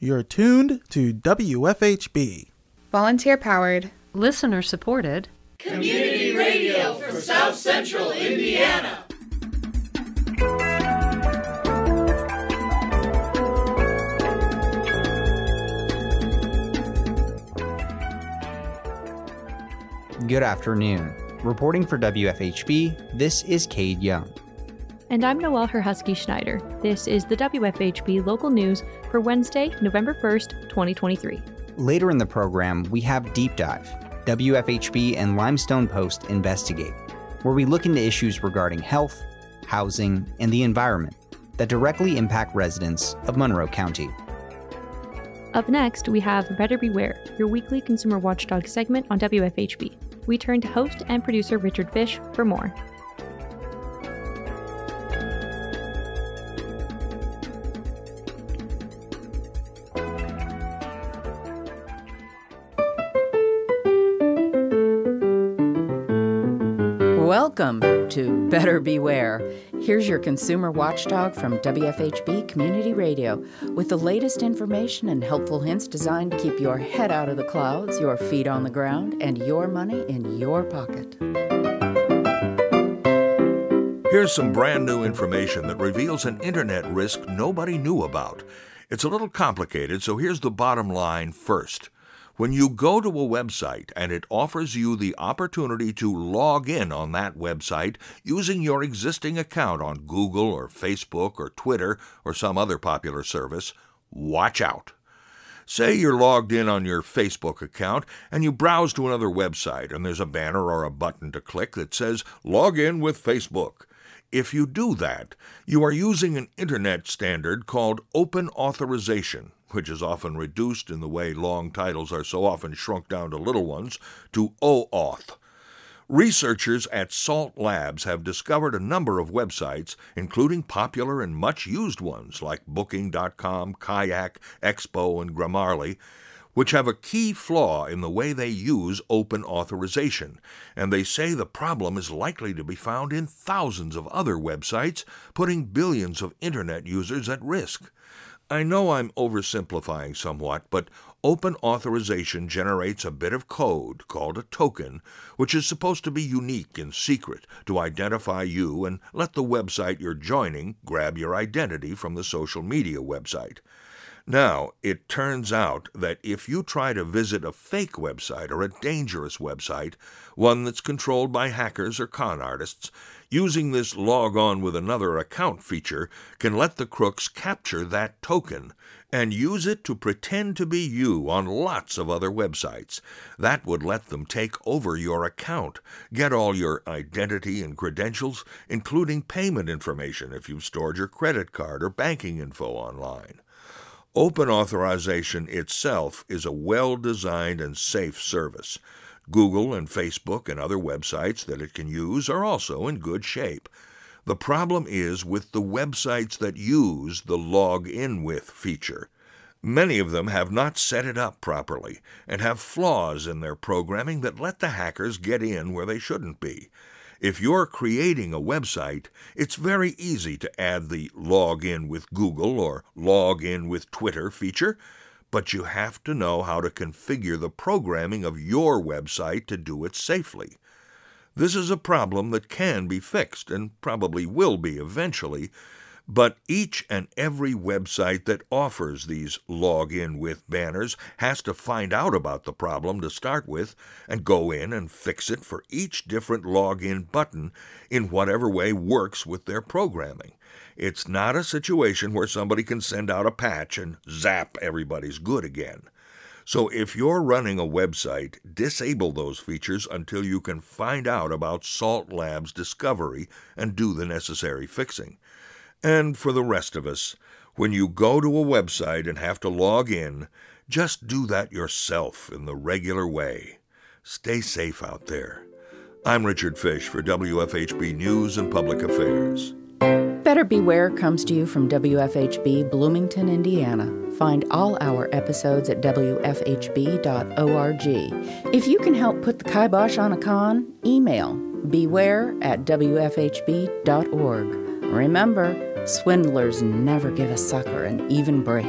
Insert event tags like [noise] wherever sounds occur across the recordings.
You're tuned to WFHB. Volunteer powered, listener supported, community radio for South Central Indiana. Good afternoon. Reporting for WFHB, this is Cade Young. And I'm Noelle Herhusky Schneider. This is the WFHB local news for Wednesday, November 1st, 2023. Later in the program, we have Deep Dive WFHB and Limestone Post Investigate, where we look into issues regarding health, housing, and the environment that directly impact residents of Monroe County. Up next, we have Better Beware, your weekly consumer watchdog segment on WFHB. We turn to host and producer Richard Fish for more. Welcome to Better Beware. Here's your consumer watchdog from WFHB Community Radio with the latest information and helpful hints designed to keep your head out of the clouds, your feet on the ground, and your money in your pocket. Here's some brand new information that reveals an internet risk nobody knew about. It's a little complicated, so here's the bottom line first. When you go to a website and it offers you the opportunity to log in on that website using your existing account on Google or Facebook or Twitter or some other popular service, watch out. Say you're logged in on your Facebook account and you browse to another website and there's a banner or a button to click that says Log in with Facebook. If you do that, you are using an Internet standard called Open Authorization which is often reduced in the way long titles are so often shrunk down to little ones, to OAuth. Researchers at Salt Labs have discovered a number of websites, including popular and much used ones like Booking.com, Kayak, Expo, and Grammarly, which have a key flaw in the way they use open authorization, and they say the problem is likely to be found in thousands of other websites, putting billions of Internet users at risk. I know I'm oversimplifying somewhat, but open authorization generates a bit of code called a token, which is supposed to be unique and secret to identify you and let the website you're joining grab your identity from the social media website. Now, it turns out that if you try to visit a fake website or a dangerous website, one that's controlled by hackers or con artists, Using this log on with another account feature can let the crooks capture that token and use it to pretend to be you on lots of other websites. That would let them take over your account, get all your identity and credentials, including payment information if you've stored your credit card or banking info online. Open authorization itself is a well designed and safe service. Google and Facebook and other websites that it can use are also in good shape. The problem is with the websites that use the log in with feature. Many of them have not set it up properly and have flaws in their programming that let the hackers get in where they shouldn't be. If you're creating a website, it's very easy to add the log in with Google or log in with Twitter feature but you have to know how to configure the programming of your website to do it safely. This is a problem that can be fixed and probably will be eventually, but each and every website that offers these log in with banners has to find out about the problem to start with and go in and fix it for each different login button in whatever way works with their programming. It's not a situation where somebody can send out a patch and zap everybody's good again. So if you're running a website, disable those features until you can find out about Salt Lab's discovery and do the necessary fixing. And for the rest of us, when you go to a website and have to log in, just do that yourself in the regular way. Stay safe out there. I'm Richard Fish for WFHB News and Public Affairs. Better Beware comes to you from WFHB Bloomington, Indiana. Find all our episodes at WFHB.org. If you can help put the kibosh on a con, email beware at WFHB.org. Remember, Swindlers never give a sucker an even break.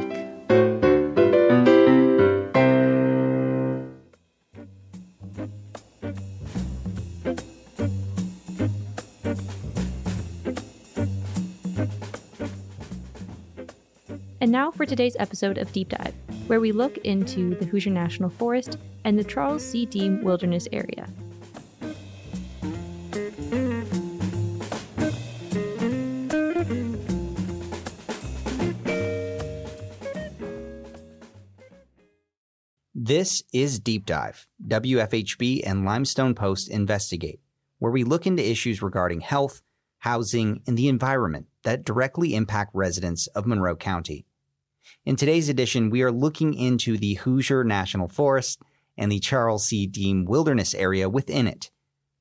And now for today's episode of Deep Dive, where we look into the Hoosier National Forest and the Charles C. Deam Wilderness Area. This is Deep Dive, WFHB and Limestone Post Investigate, where we look into issues regarding health, housing, and the environment that directly impact residents of Monroe County. In today's edition, we are looking into the Hoosier National Forest and the Charles C. Deam Wilderness area within it.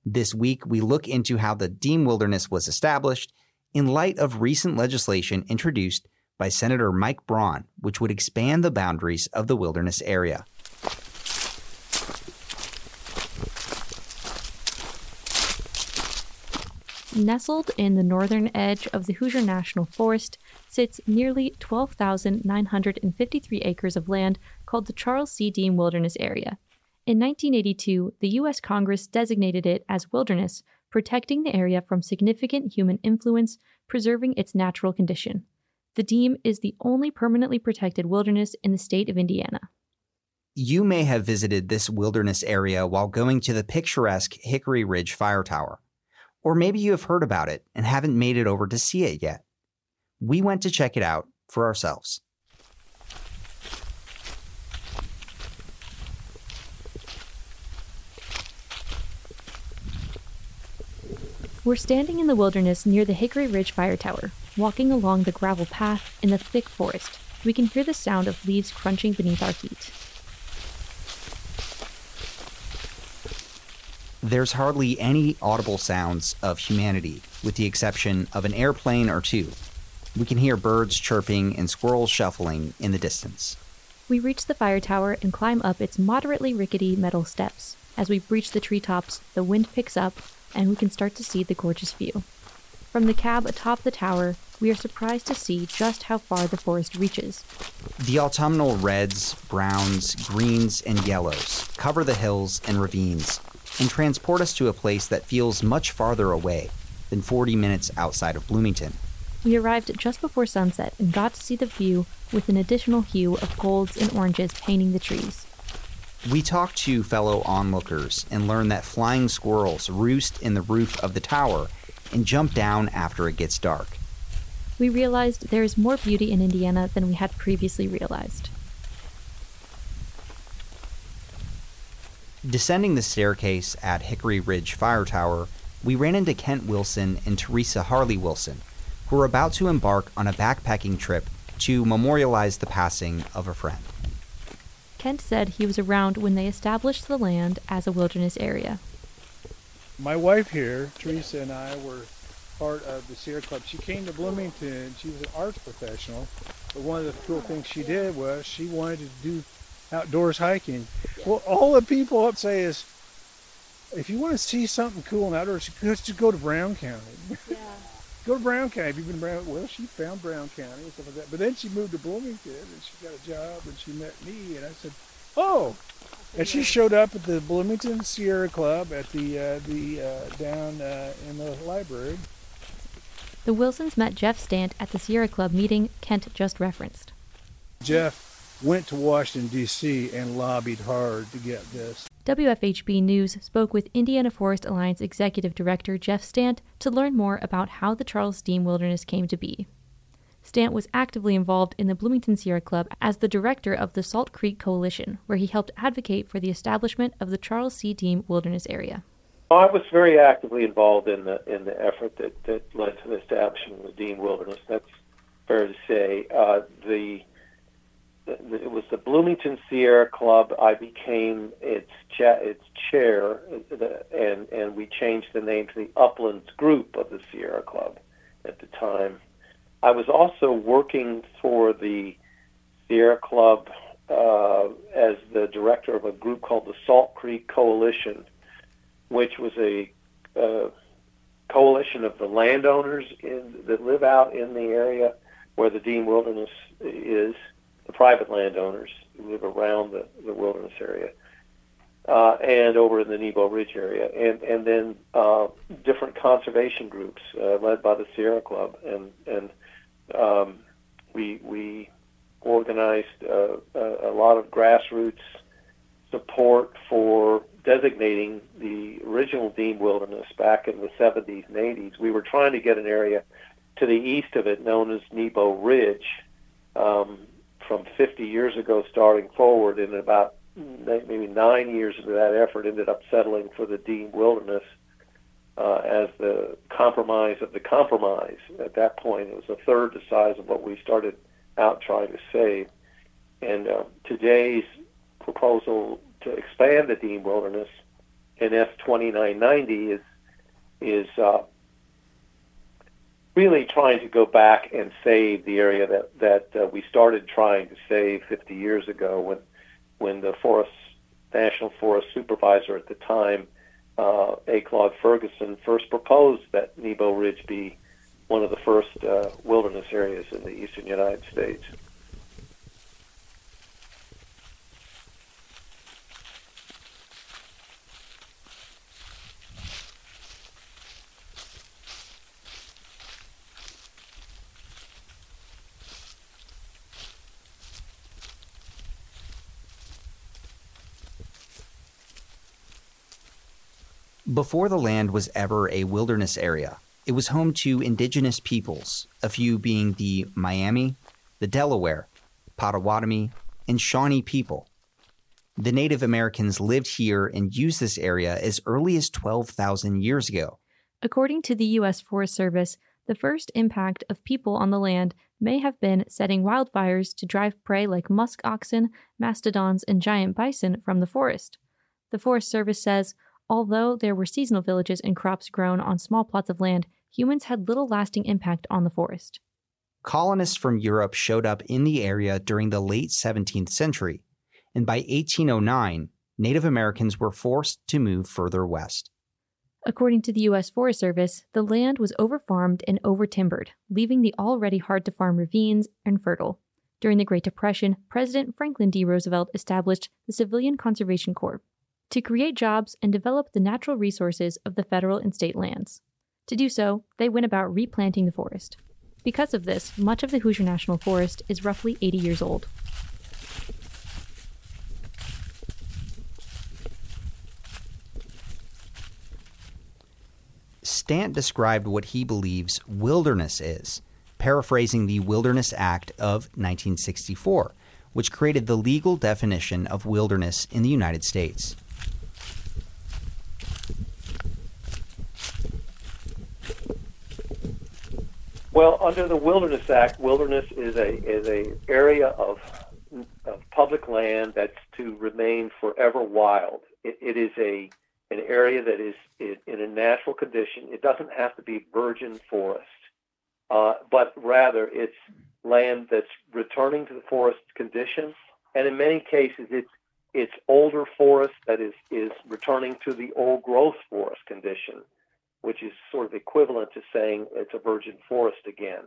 This week, we look into how the Deam Wilderness was established in light of recent legislation introduced by Senator Mike Braun, which would expand the boundaries of the wilderness area. Nestled in the northern edge of the Hoosier National Forest sits nearly 12,953 acres of land called the Charles C. Deam Wilderness Area. In 1982, the U.S. Congress designated it as wilderness, protecting the area from significant human influence, preserving its natural condition. The Deam is the only permanently protected wilderness in the state of Indiana. You may have visited this wilderness area while going to the picturesque Hickory Ridge Fire Tower. Or maybe you have heard about it and haven't made it over to see it yet. We went to check it out for ourselves. We're standing in the wilderness near the Hickory Ridge Fire Tower, walking along the gravel path in the thick forest. We can hear the sound of leaves crunching beneath our feet. There's hardly any audible sounds of humanity, with the exception of an airplane or two. We can hear birds chirping and squirrels shuffling in the distance. We reach the fire tower and climb up its moderately rickety metal steps. As we breach the treetops, the wind picks up and we can start to see the gorgeous view. From the cab atop the tower, we are surprised to see just how far the forest reaches. The autumnal reds, browns, greens, and yellows cover the hills and ravines and transport us to a place that feels much farther away than 40 minutes outside of Bloomington. We arrived just before sunset and got to see the view with an additional hue of golds and oranges painting the trees. We talked to fellow onlookers and learned that flying squirrels roost in the roof of the tower and jump down after it gets dark. We realized there is more beauty in Indiana than we had previously realized. Descending the staircase at Hickory Ridge Fire Tower, we ran into Kent Wilson and Teresa Harley Wilson, who were about to embark on a backpacking trip to memorialize the passing of a friend. Kent said he was around when they established the land as a wilderness area. My wife here, Teresa, and I were part of the Sierra Club. She came to Bloomington. She was an arts professional, but one of the cool things she did was she wanted to do outdoors hiking. Well, all the people up say is, if you want to see something cool and outdoors, you just go to Brown County. [laughs] Yeah. go to Brown County. Have you been to Brown? Well, she found Brown County and stuff like that. But then she moved to Bloomington and she got a job and she met me and I said, oh. And she showed up at the Bloomington Sierra Club at the uh, the uh, down uh, in the library. The Wilsons met Jeff Stant at the Sierra Club meeting Kent just referenced. Jeff went to Washington, D.C., and lobbied hard to get this. WFHB News spoke with Indiana Forest Alliance Executive Director Jeff Stant to learn more about how the Charles Deam Wilderness came to be. Stant was actively involved in the Bloomington Sierra Club as the director of the Salt Creek Coalition, where he helped advocate for the establishment of the Charles C. Deam Wilderness Area. I was very actively involved in the in the effort that, that led to the establishment of the Deam Wilderness. That's fair to say. Uh, the it was the Bloomington Sierra Club. I became its cha- its chair, and and we changed the name to the Uplands Group of the Sierra Club at the time. I was also working for the Sierra Club uh, as the director of a group called the Salt Creek Coalition, which was a uh, coalition of the landowners in, that live out in the area where the Deam Wilderness is the private landowners who live around the, the wilderness area, uh, and over in the Nebo Ridge area, and and then uh, different conservation groups uh, led by the Sierra Club, and and um, we we organized uh, a, a lot of grassroots support for designating the original Deam Wilderness back in the 70s and 80s. We were trying to get an area to the east of it known as Nebo Ridge um, from 50 years ago starting forward, and about maybe nine years into that effort ended up settling for the Deam Wilderness uh, as the compromise of the compromise. At that point, it was a third the size of what we started out trying to save. And uh, today's proposal to expand the Deam Wilderness in S 2990 is is uh, really trying to go back and save the area that that uh, we started trying to save 50 years ago when when the Forest National Forest Supervisor at the time, uh, A. Claude Ferguson, first proposed that Nebo Ridge be one of the first uh, wilderness areas in the eastern United States. Before the land was ever a wilderness area, it was home to indigenous peoples, a few being the Miami, the Delaware, Potawatomi, and Shawnee people. The Native Americans lived here and used this area as early as 12,000 years ago. According to the U.S. Forest Service, the first impact of people on the land may have been setting wildfires to drive prey like musk oxen, mastodons, and giant bison from the forest. The Forest Service says Although there were seasonal villages and crops grown on small plots of land, humans had little lasting impact on the forest. Colonists from Europe showed up in the area during the late 17th century, and by 1809, Native Americans were forced to move further west. According to the U.S. Forest Service, the land was overfarmed and overtimbered, leaving the already hard to farm ravines infertile. During the Great Depression, President Franklin D. Roosevelt established the Civilian Conservation Corps, to create jobs and develop the natural resources of the federal and state lands. To do so, they went about replanting the forest. Because of this, much of the Hoosier National Forest is roughly 80 years old. Stant described what he believes wilderness is, paraphrasing the Wilderness Act of 1964, which created the legal definition of wilderness in the United States. Well, under the Wilderness Act, wilderness is a is a area of of public land that's to remain forever wild. it, it is a an area that is in a natural condition. It doesn't have to be virgin forest, uh, but rather it's land that's returning to the forest condition, and in many cases it's it's older forest that is is returning to the old growth forest condition which is sort of equivalent to saying it's a virgin forest again.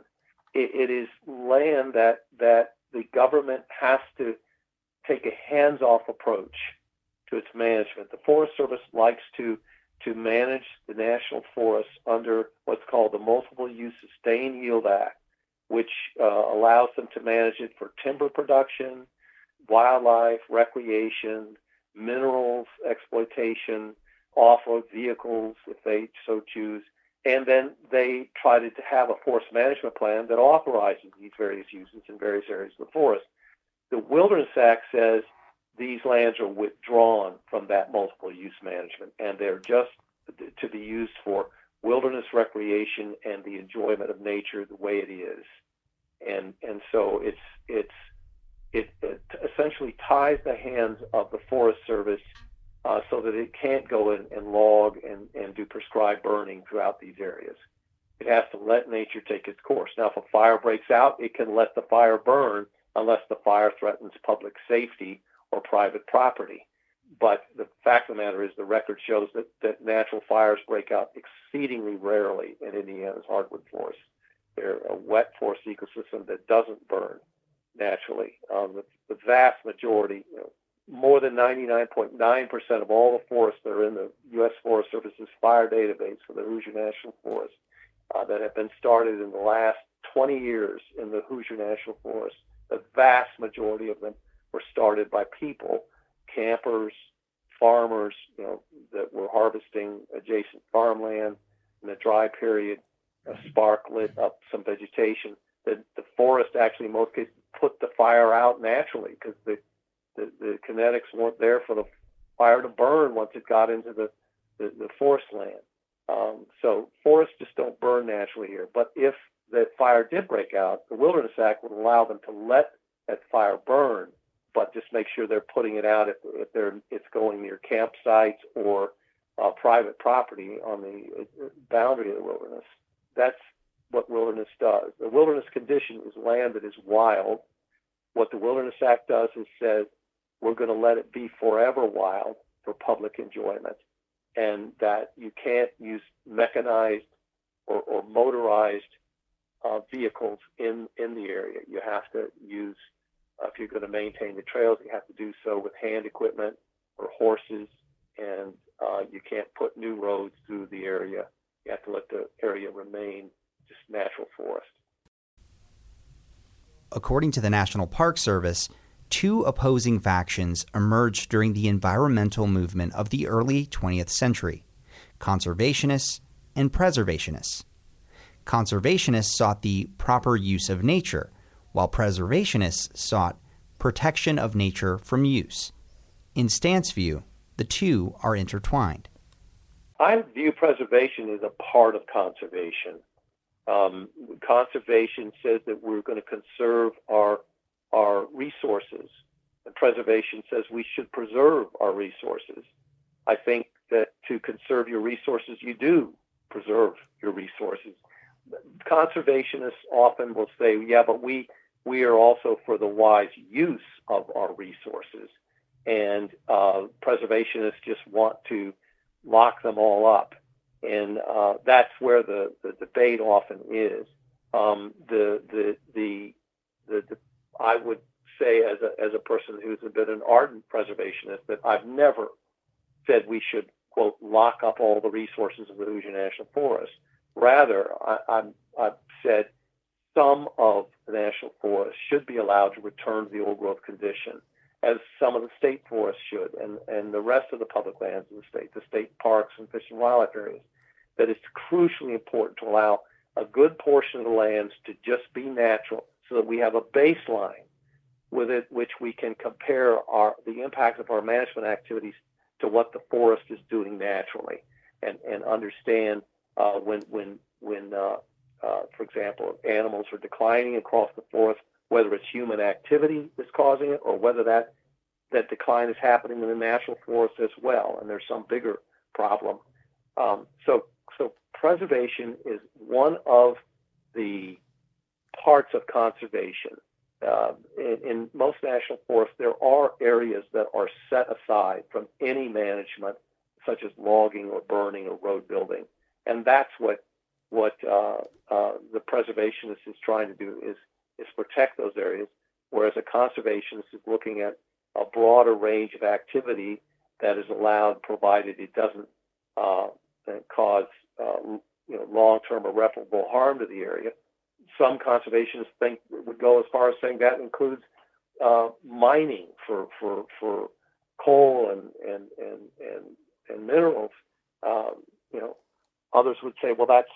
it, it is land that that the government has to take a hands-off approach to its management. The Forest Service likes to to manage the national forests under what's called the Multiple Use Sustained Yield Act, which uh, allows them to manage it for timber production, wildlife, recreation, minerals exploitation, off-road vehicles if they so choose, and then they try to have a forest management plan that authorizes these various uses in various areas of the forest. The Wilderness Act says these lands are withdrawn from that multiple use management, and they're just to be used for wilderness recreation and the enjoyment of nature the way it is. And and so it's it's it, it essentially ties the hands of the Forest Service uh, so that it can't go in and log and, and do prescribed burning throughout these areas. It has to let nature take its course. Now, if a fire breaks out, it can let the fire burn unless the fire threatens public safety or private property. But the fact of the matter is, the record shows that, that natural fires break out exceedingly rarely in Indiana's hardwood forests. They're a wet forest ecosystem that doesn't burn naturally. Um, the, the, vast majority, you know, more than 99.9% of all the forests that are in the U.S. Forest Service's fire database for the Hoosier National Forest uh, that have been started in the last 20 years in the Hoosier National Forest the vast majority of them were started by people, campers, farmers, you know, that were harvesting adjacent farmland in a dry period. A spark lit up some vegetation. The, the forest actually, in most cases, put the fire out naturally because the, the, the kinetics weren't there for the fire to burn once it got into the, the, the forest land. Um, so forests just don't burn naturally here. But if that fire did break out, the Wilderness Act would allow them to let that fire burn, but just make sure they're putting it out if, if they're it's going near campsites or uh, private property on the uh, boundary of the wilderness. That's what wilderness does. The wilderness condition is land that is wild. What the Wilderness Act does is says we're going to let it be forever wild for public enjoyment, and that you can't use mechanized or, or motorized uh, vehicles in in the area. You have to use uh, if you're going to maintain the trails, you have to do so with hand equipment or horses, and uh, you can't put new roads through the area. You have to let the area remain just natural forest. According to the National Park Service, two opposing factions emerged during the environmental movement of the early 20th century conservationists and preservationists. Conservationists sought the proper use of nature, while preservationists sought protection of nature from use. In Stant's view, the two are intertwined. I view preservation as a part of conservation. Um, conservation says that we're going to conserve our our resources, preservation says we should preserve our resources. I think that to conserve your resources, you do preserve your resources. Conservationists often will say, "Yeah, but we we are also for the wise use of our resources," and uh, preservationists just want to lock them all up and uh, that's where the, the debate often is. Um, the, the, the, the, I would say, as a, as a person who's been an ardent preservationist, that I've never said we should, quote, lock up all the resources of the Hoosier National Forest. Rather, I, I've said some of the national forest should be allowed to return to the old growth condition, as some of the state forests should, and, and the rest of the public lands of the state, the state parks and fish and wildlife areas that it's crucially important to allow a good portion of the lands to just be natural so that we have a baseline with it which we can compare our the impact of our management activities to what the forest is doing naturally and and understand uh, when when when uh, uh, for example animals are declining across the forest whether it's human activity that's causing it or whether that that decline is happening in the natural forest as well and there's some bigger problem. Um, so so preservation is one of the parts of conservation. Uh, in, in, most national forests, there are areas that are set aside from any management, such as logging or burning or road building, and that's what what uh, uh, the preservationist is trying to do is is protect those areas, whereas a conservationist is looking at a broader range of activity that is allowed, provided it doesn't uh, cause uh, you know, long-term irreparable harm to the area. Some conservationists think would go as far as saying that includes uh, mining for for for coal and and and and, and minerals. Um, you know, others would say, well, that's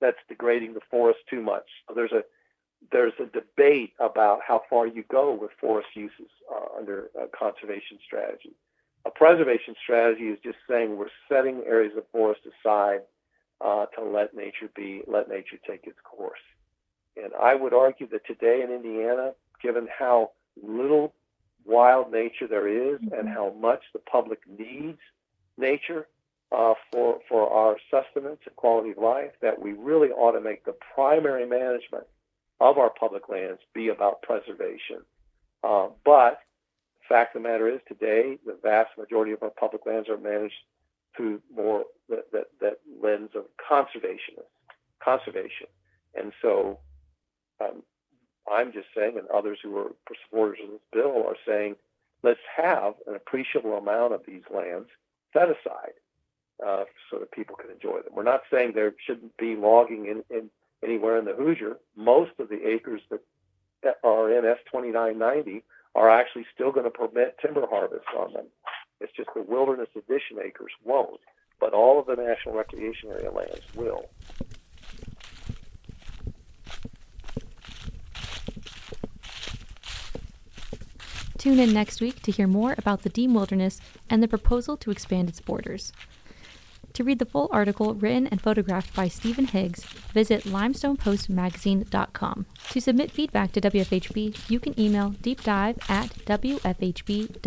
that's degrading the forest too much. So there's a there's a debate about how far you go with forest uses uh, under a conservation strategy. A preservation strategy is just saying we're setting areas of forest aside uh, to let nature be, let nature take its course. And I would argue that today in Indiana, given how little wild nature there is mm-hmm. and how much the public needs nature uh, for for our sustenance and quality of life, that we really ought to make the primary management of our public lands be about preservation. Uh, but the fact of the matter is, today the vast majority of our public lands are managed through more that, that, that lens of conservation, conservation. And so um, I'm just saying, and others who are supporters of this bill are saying, let's have an appreciable amount of these lands set aside uh, so that people can enjoy them. We're not saying there shouldn't be logging in, in anywhere in the Hoosier. Most of the acres that are in S 2990 are actually still going to permit timber harvest on them. It's just the wilderness addition acres won't, but all of the national recreation area lands will. Tune in next week to hear more about the Deam Wilderness and the proposal to expand its borders. To read the full article written and photographed by Steven Higgs, visit limestonepostmagazine.com. To submit feedback to WFHB, you can email deepdive at wfhb.org.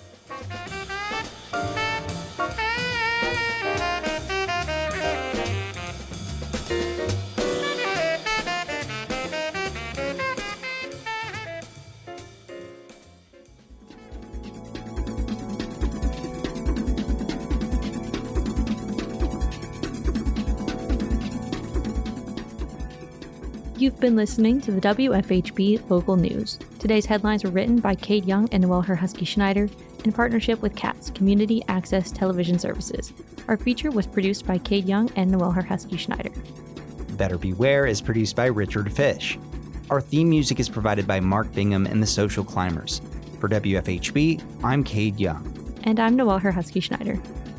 You've been listening to the WFHB local news. Today's headlines were written by Cade Young and Noel Herhusky Schneider in partnership with CATS, Community Access Television Services. Our feature was produced by Cade Young and Noel Herhusky Schneider. Better Beware is produced by Richard Fish. Our theme music is provided by Mark Bingham and the Social Climbers. For WFHB, I'm Cade Young. And I'm Noel Herhusky Schneider.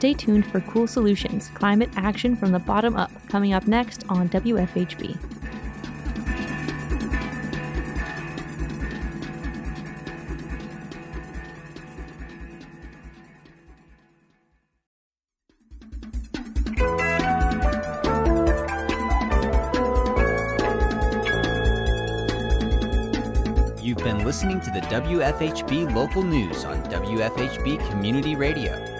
Stay tuned for Cool Solutions Climate Action from the Bottom Up coming up next on WFHB. You've been listening to the WFHB local news on WFHB Community Radio.